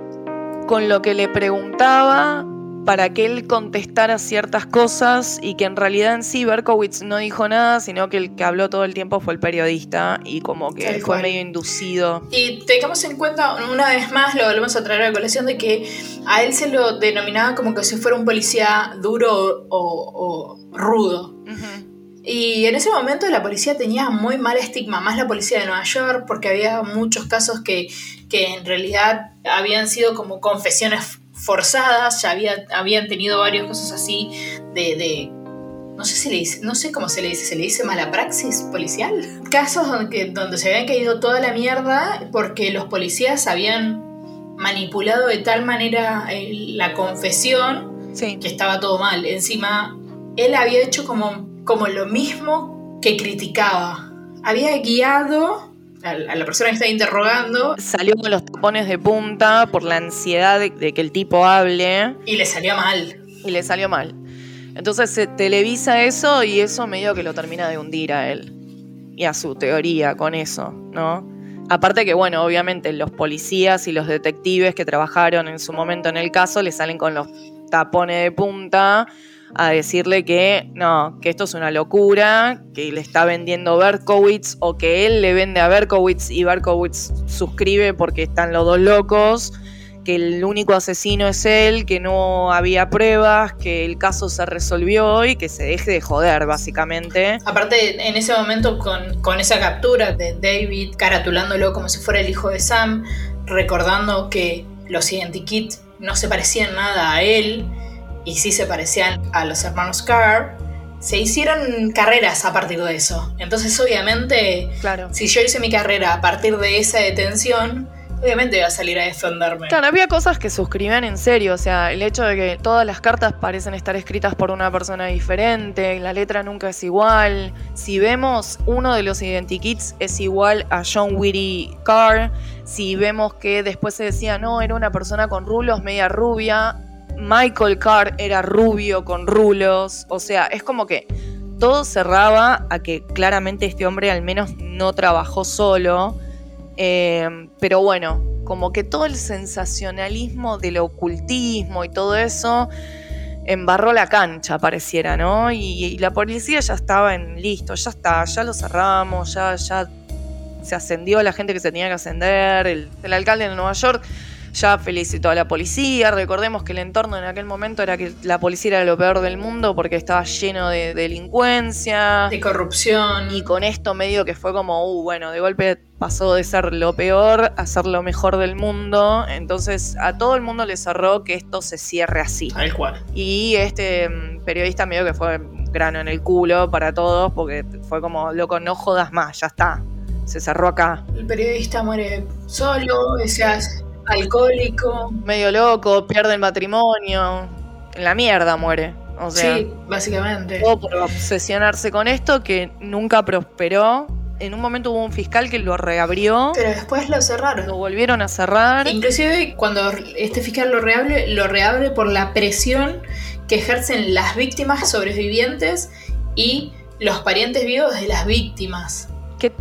S3: con lo que le preguntaba para que él contestara ciertas cosas y que en realidad en sí Berkowitz no dijo nada, sino que el que habló todo el tiempo fue el periodista y como que él fue medio inducido.
S2: Y tengamos en cuenta, una vez más lo volvemos a traer a la colección, de que a él se lo denominaba como que si fuera un policía duro o, rudo. Y en ese momento la policía tenía muy mal estigma, más la policía de Nueva York, porque había muchos casos que, que en realidad habían sido como confesiones forzadas, ya había, habían tenido varios casos así de, no sé si le dice, no sé cómo se le dice, se le dice mala praxis policial. Casos donde, donde se habían caído toda la mierda porque los policías habían manipulado de tal manera eh, la confesión que estaba todo mal. Encima, él había hecho como, como lo mismo que criticaba. Había guiado a, la persona que está interrogando.
S3: Salió con los tapones de punta por la ansiedad de, que el tipo hable.
S2: Y le salió mal.
S3: Y le salió mal. Entonces se televisa eso y eso medio que lo termina de hundir a él. Y a su teoría con eso, ¿no? Aparte que, bueno, obviamente los policías y los detectives que trabajaron en su momento en el caso le salen con los tapones de punta a decirle que no, que esto es una locura, que le está vendiendo Berkowitz o que él le vende a Berkowitz y Berkowitz suscribe porque están los dos locos, que el único asesino es él, que no había pruebas, que el caso se resolvió y que se deje de joder, básicamente.
S2: Aparte, en ese momento, con, con esa captura de David caratulándolo como si fuera el hijo de Sam, recordando que los identikit no se parecían nada a él y sí se parecían a los hermanos Carr, se hicieron carreras a partir de eso. Entonces, obviamente, claro. si yo hice mi carrera a partir de esa detención, obviamente iba a salir a defenderme.
S3: Claro, había cosas que suscribían en serio, o sea, el hecho de que todas las cartas parecen estar escritas por una persona diferente, la letra nunca es igual. Si vemos, uno de los identikits es igual a John Whitty Carr. Si vemos que después se decía, no, era una persona con rulos, media rubia, Michael Carr era rubio con rulos, o sea, es como que todo cerraba a que claramente este hombre al menos no trabajó solo, eh, pero bueno, como que todo el sensacionalismo del ocultismo y todo eso embarró la cancha, pareciera, ¿no? Y, la policía ya estaba en listo, ya está, ya lo cerramos, ya, ya se ascendió la gente que se tenía que ascender, el, el alcalde de Nueva York ya felicitó a la policía. Recordemos que el entorno en aquel momento era que la policía era lo peor del mundo porque estaba lleno de delincuencia.
S2: De corrupción.
S3: Y con esto medio que fue como, uh, bueno, de golpe pasó de ser lo peor a ser lo mejor del mundo. Entonces a todo el mundo le cerró que esto se cierre así.
S2: Tal cual.
S3: Y este mm, periodista medio que fue grano en el culo para todos porque fue como, loco, no jodas más, ya está. Se cerró acá.
S2: El periodista muere solo, decías alcohólico.
S3: Medio loco, pierde el matrimonio. En la mierda muere. O sea,
S2: sí, básicamente.
S3: Todo por obsesionarse con esto que nunca prosperó. En un momento hubo un fiscal que lo reabrió.
S2: Pero después lo cerraron.
S3: Lo volvieron a cerrar.
S2: Inclusive cuando este fiscal lo reabre, lo reabre por la presión que ejercen las víctimas sobrevivientes y los parientes vivos de las víctimas.
S3: Que,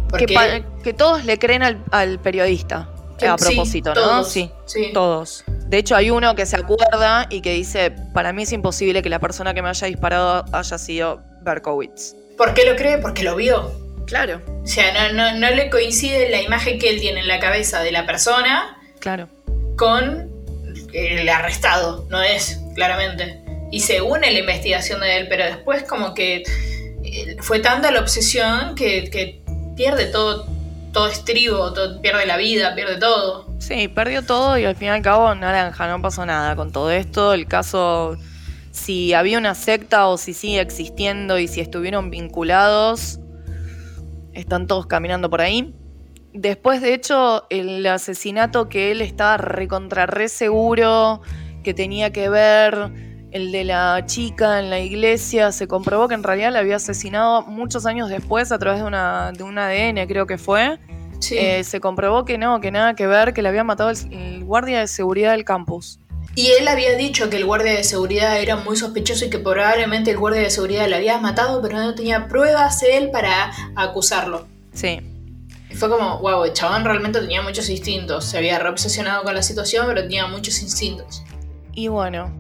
S3: que, todos le creen al periodista a propósito, ¿no?
S2: Sí,
S3: todos. De hecho, hay uno que se acuerda y que dice, para mí es imposible que la persona que me haya disparado haya sido Berkowitz.
S2: ¿Por qué lo cree? Porque lo vio.
S3: Claro.
S2: O sea, no, no, le coincide la imagen que él tiene en la cabeza de la persona
S3: claro.
S2: con el arrestado, no es, claramente. Y se une la investigación de él, pero después como que eh, fue tanta la obsesión que, que pierde todo todo estribo, todo, pierde la vida, pierde todo.
S3: Sí, perdió todo y al fin y al cabo, naranja, no pasó nada con todo esto. El caso, si había una secta o si sigue existiendo y si estuvieron vinculados, están todos caminando por ahí. Después, de hecho, el asesinato que él estaba recontra re seguro que tenía que ver, el de la chica en la iglesia, se comprobó que en realidad la había asesinado muchos años después a través de, una, de un ADN, creo que fue.
S2: Sí.
S3: Eh, se comprobó que no, que nada que ver, que le había matado el, el guardia de seguridad del campus.
S2: Y él había dicho que el guardia de seguridad era muy sospechoso y que probablemente el guardia de seguridad lo había matado, pero no tenía pruebas él para acusarlo.
S3: Sí.
S2: Y fue como, wow, el chabón realmente tenía muchos instintos. Se había reobsesionado con la situación, pero tenía muchos instintos.
S3: Y bueno,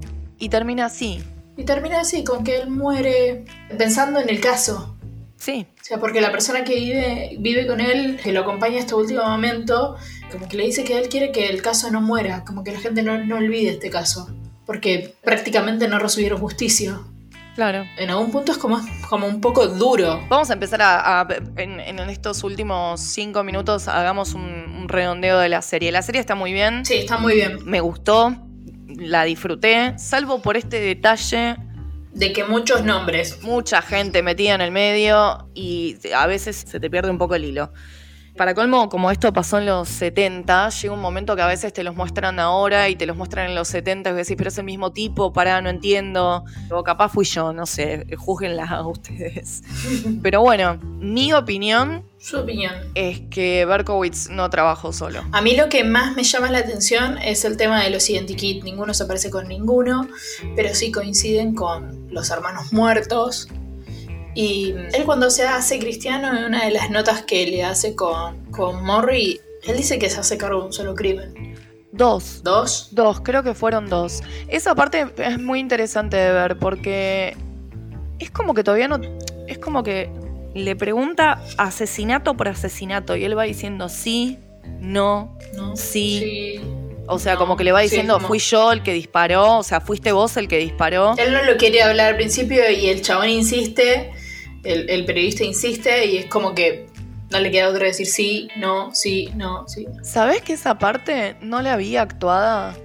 S3: y termina así.
S2: Y termina así, con que él muere pensando en el caso.
S3: Sí,
S2: O sea, porque la persona que vive, vive con él, que lo acompaña este último momento, como que le dice que él quiere que el caso no muera, como que la gente no, no olvide este caso. Porque prácticamente no recibieron justicia.
S3: claro.
S2: En algún punto es como, como un poco duro.
S3: Vamos a empezar a, a- en, en estos últimos cinco minutos, hagamos un, un redondeo de la serie. La serie está muy bien,
S2: Sí, está muy bien.
S3: me gustó, la disfruté, salvo por este detalle,
S2: De que muchos nombres.
S3: mucha gente metida en el medio y a veces se te pierde un poco el hilo. Para colmo, como esto pasó en los 70, llega un momento que a veces te los muestran ahora y te los muestran en los 70 y decís, pero es el mismo tipo, pará, no entiendo. O capaz fui yo, no sé, júzguenla a ustedes. Pero bueno, mi opinión
S2: Su opinión.
S3: es que Berkowitz no trabajó solo.
S2: A mí lo que más me llama la atención es el tema de los identikit. Ninguno se parece con ninguno, pero sí coinciden con los hermanos muertos. Y él cuando se hace cristiano, en una de las notas que le hace con, con Morrie, él dice que se hace cargo de un solo crimen.
S3: Dos.
S2: ¿Dos?
S3: Dos, creo que fueron dos. Esa parte es muy interesante de ver porque es como que todavía no. Es como que le pregunta asesinato por asesinato y él va diciendo sí, no,
S2: ¿No?
S3: sí. O sea,
S2: No,
S3: como que le va
S2: sí,
S3: diciendo
S2: como-
S3: fui yo el que disparó, o sea, fuiste vos el que disparó.
S2: Él no lo quería hablar al principio y el chabón insiste, el, el periodista insiste y es como que no le queda otra decir sí, no, sí, no, sí.
S3: ¿Sabés que esa parte no la había actuada?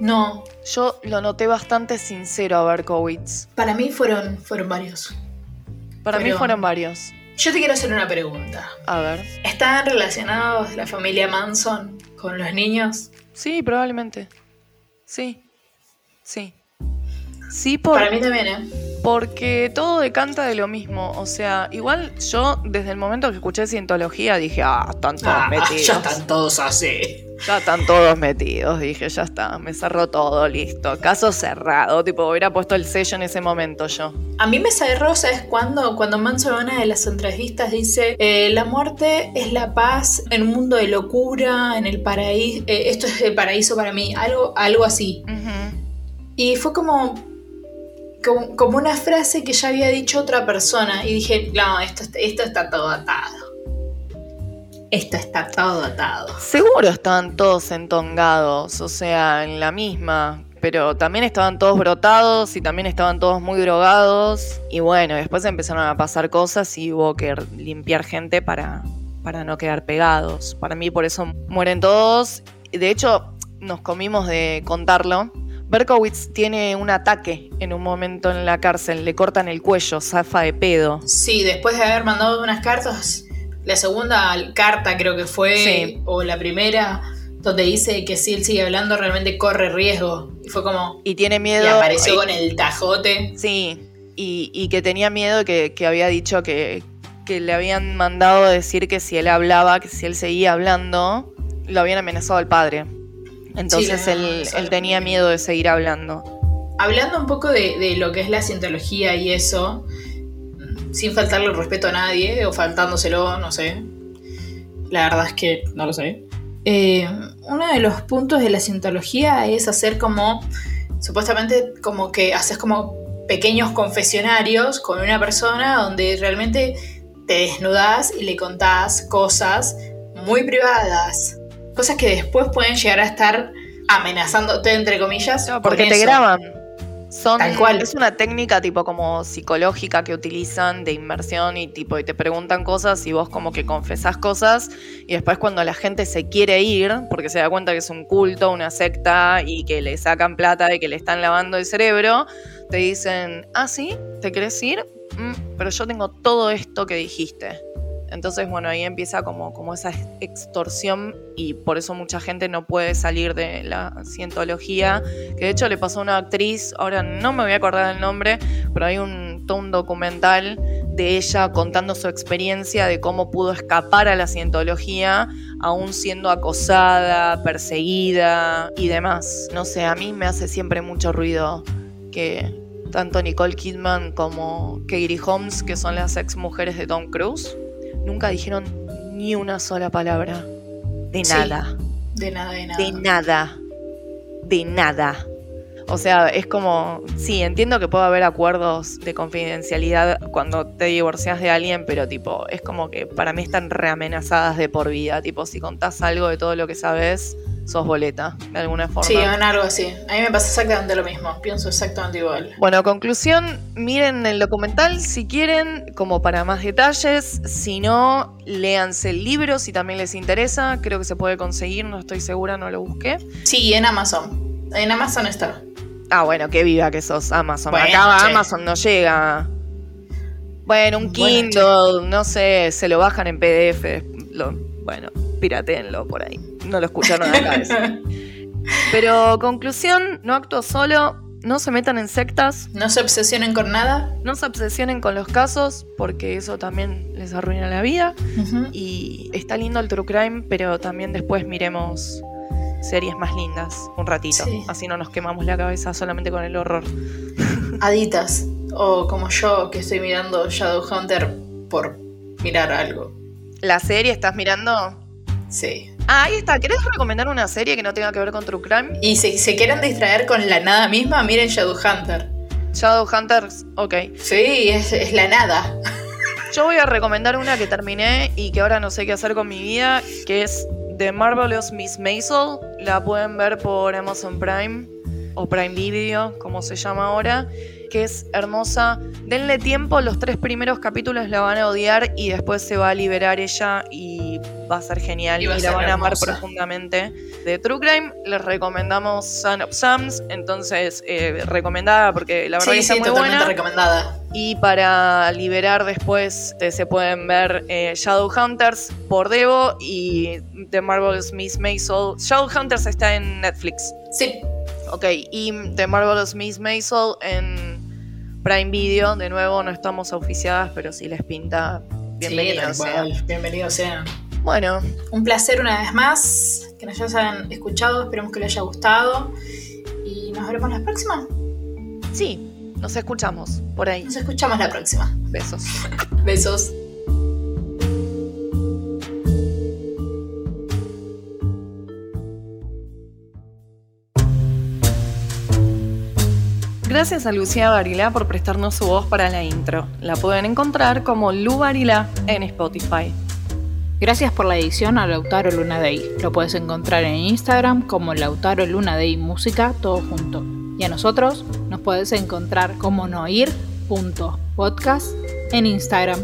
S2: No,
S3: Yo lo noté bastante sincero a Berkowitz.
S2: para mí fueron, fueron varios.
S3: Para mí
S2: Pero-
S3: fueron varios.
S2: Yo te quiero hacer una pregunta.
S3: A ver.
S2: ¿Están relacionados la familia Manson con los niños?
S3: Sí, probablemente. Sí. Sí. Sí, por,
S2: Para mí también, ¿eh?
S3: Porque todo decanta de lo mismo. O sea, igual yo desde el momento que escuché Cientología dije, ah, están todos
S2: Ah,
S3: metidos.
S2: ya están todos así.
S3: Ya están todos metidos. Dije, ya está, me cerró todo, listo. Caso cerrado. Tipo, hubiera puesto el sello en ese momento yo.
S2: A mí me cerró, ¿sabes cuándo? Cuando Manson en una de las entrevistas dice, eh, la muerte es la paz en un mundo de locura, en el paraíso, esto es el paraíso para mí, algo, algo así. Y fue como, como, una frase que ya había dicho otra persona y dije, no, esto, esto está todo atado. Esto está todo atado.
S3: Seguro estaban todos entongados, o sea, en la misma. Pero también estaban todos brotados y también estaban todos muy drogados. Y bueno, después empezaron a pasar cosas y hubo que limpiar gente para, para no quedar pegados. Para mí por eso mueren todos. De hecho, nos comimos de contarlo. Berkowitz tiene un ataque en un momento en la cárcel, le cortan el cuello, zafa de pedo.
S2: Sí, después de haber mandado unas cartas, la segunda carta creo que fue,
S3: Sí.
S2: o la primera, donde dice que si él sigue hablando realmente corre riesgo. Y fue como,
S3: Y tiene miedo.
S2: y apareció
S3: y-
S2: con el tajote.
S3: Sí, y, y que tenía miedo que, que había dicho que, que le habían mandado decir que si él hablaba, que si él seguía hablando, lo habían amenazado al padre. Entonces él, él tenía miedo de seguir hablando.
S2: Hablando un poco de, de lo que es la cientología y eso, sin faltarle el respeto a nadie, o faltándoselo, no sé. La verdad es que no lo sé. Eh, uno de los puntos de la cientología es hacer como, supuestamente como que haces como pequeños confesionarios con una persona donde realmente te desnudas y le contás cosas muy privadas. Cosas que después pueden llegar a estar amenazándote, entre comillas.
S3: No, porque te
S2: eso.
S3: graban. Son,
S2: Tal cual.
S3: Es una técnica tipo como psicológica que utilizan de inmersión y tipo y te preguntan cosas y vos como que confesás cosas y después cuando la gente se quiere ir porque se da cuenta que es un culto, una secta y que le sacan plata y que le están lavando el cerebro, te dicen, ah, sí, ¿te querés ir? Mm, pero yo tengo todo esto que dijiste. Entonces, bueno, ahí empieza como, como esa extorsión y por eso mucha gente no puede salir de la cientología, que de hecho le pasó a una actriz, ahora no me voy a acordar el nombre, pero hay un, todo un documental de ella contando su experiencia de cómo pudo escapar a la cientología, aún siendo acosada, perseguida y demás. No sé, a mí me hace siempre mucho ruido que tanto Nicole Kidman como Katie Holmes, que son las ex mujeres de Tom Cruise, nunca dijeron ni una sola palabra. De
S2: Sí.
S3: nada.
S2: De nada, de nada.
S3: De nada. De nada. O sea, es como, sí, entiendo que puede haber acuerdos de confidencialidad cuando te divorcias de alguien, pero tipo, es como que para mí están reamenazadas de por vida. Tipo, si contás algo de todo lo que sabes, sos boleta, de alguna forma.
S2: Sí, en algo así. A mí me pasa exactamente lo mismo. Pienso exactamente igual.
S3: Bueno, conclusión, miren el documental si quieren, como para más detalles. Si no, léanse el libro si también les interesa. Creo que se puede conseguir, no estoy segura, no lo busqué.
S2: Sí, en Amazon. En Amazon está.
S3: Ah, bueno, qué viva que sos, Amazon.
S2: Bueno, che.
S3: Amazon no llega. Bueno, un
S2: Bueno,
S3: Kindle, no sé, se lo bajan en PDF. Lo, bueno, piratenlo por ahí. No lo escucharon acá. eso. Pero conclusión, no actúo solo, no se metan en sectas,
S2: No se obsesionen con nada.
S3: no se obsesionen con los casos, porque eso también les arruina la vida. Y está lindo el true crime, pero también después miremos series más lindas un ratito.
S2: Sí.
S3: Así no nos quemamos la cabeza solamente con el horror.
S2: Aditas. O como yo que estoy mirando Shadowhunter por mirar algo.
S3: ¿La serie estás mirando?
S2: Sí.
S3: Ah, ahí está. ¿Querés recomendar una serie que no tenga que ver con True Crime?
S2: Y si se quieren distraer con la nada misma, miren Shadowhunter.
S3: Shadowhunters, ok.
S2: Sí, es, es la nada.
S3: Yo voy a recomendar una que terminé y que ahora no sé qué hacer con mi vida, que es The Marvelous Miss Maisel. La pueden ver por Amazon Prime o Prime Video, como se llama ahora, que es hermosa. Denle tiempo, los tres primeros capítulos la van a odiar y después se va a liberar ella y va a ser genial
S2: Y
S3: y, la van a amar profundamente. De True Crime les recomendamos Son of Sams, entonces eh, recomendada porque la verdad que
S2: Sí,
S3: está
S2: sí,
S3: muy
S2: totalmente
S3: buena.
S2: recomendada.
S3: Y para liberar después eh, se pueden ver eh, Shadowhunters por Devo y The Marvelous Miss Maisel. Shadowhunters está en Netflix.
S2: Sí,
S3: Ok, y The Marvelous Miss Maisel en Prime Video. De nuevo, no estamos oficiadas, pero si les pinta,
S2: sí,
S3: bienvenidos. sean.
S2: cual. Bienvenidos sean.
S3: Bueno,
S2: Un placer una vez más. Que nos hayan escuchado. Esperemos que les haya gustado. Y nos veremos la próxima.
S3: sí, nos escuchamos por ahí.
S2: Nos escuchamos la próxima.
S3: Besos.
S2: Besos.
S3: Gracias a Lucía Barilá por prestarnos su voz para la intro. La pueden encontrar como Lu Barilá en Spotify.
S1: Gracias por la edición a Lautaro Luna Day. Lo puedes encontrar en Instagram como Lautaro Luna Day Música, todo junto. Y a nosotros nos puedes encontrar como noir.podcast en Instagram.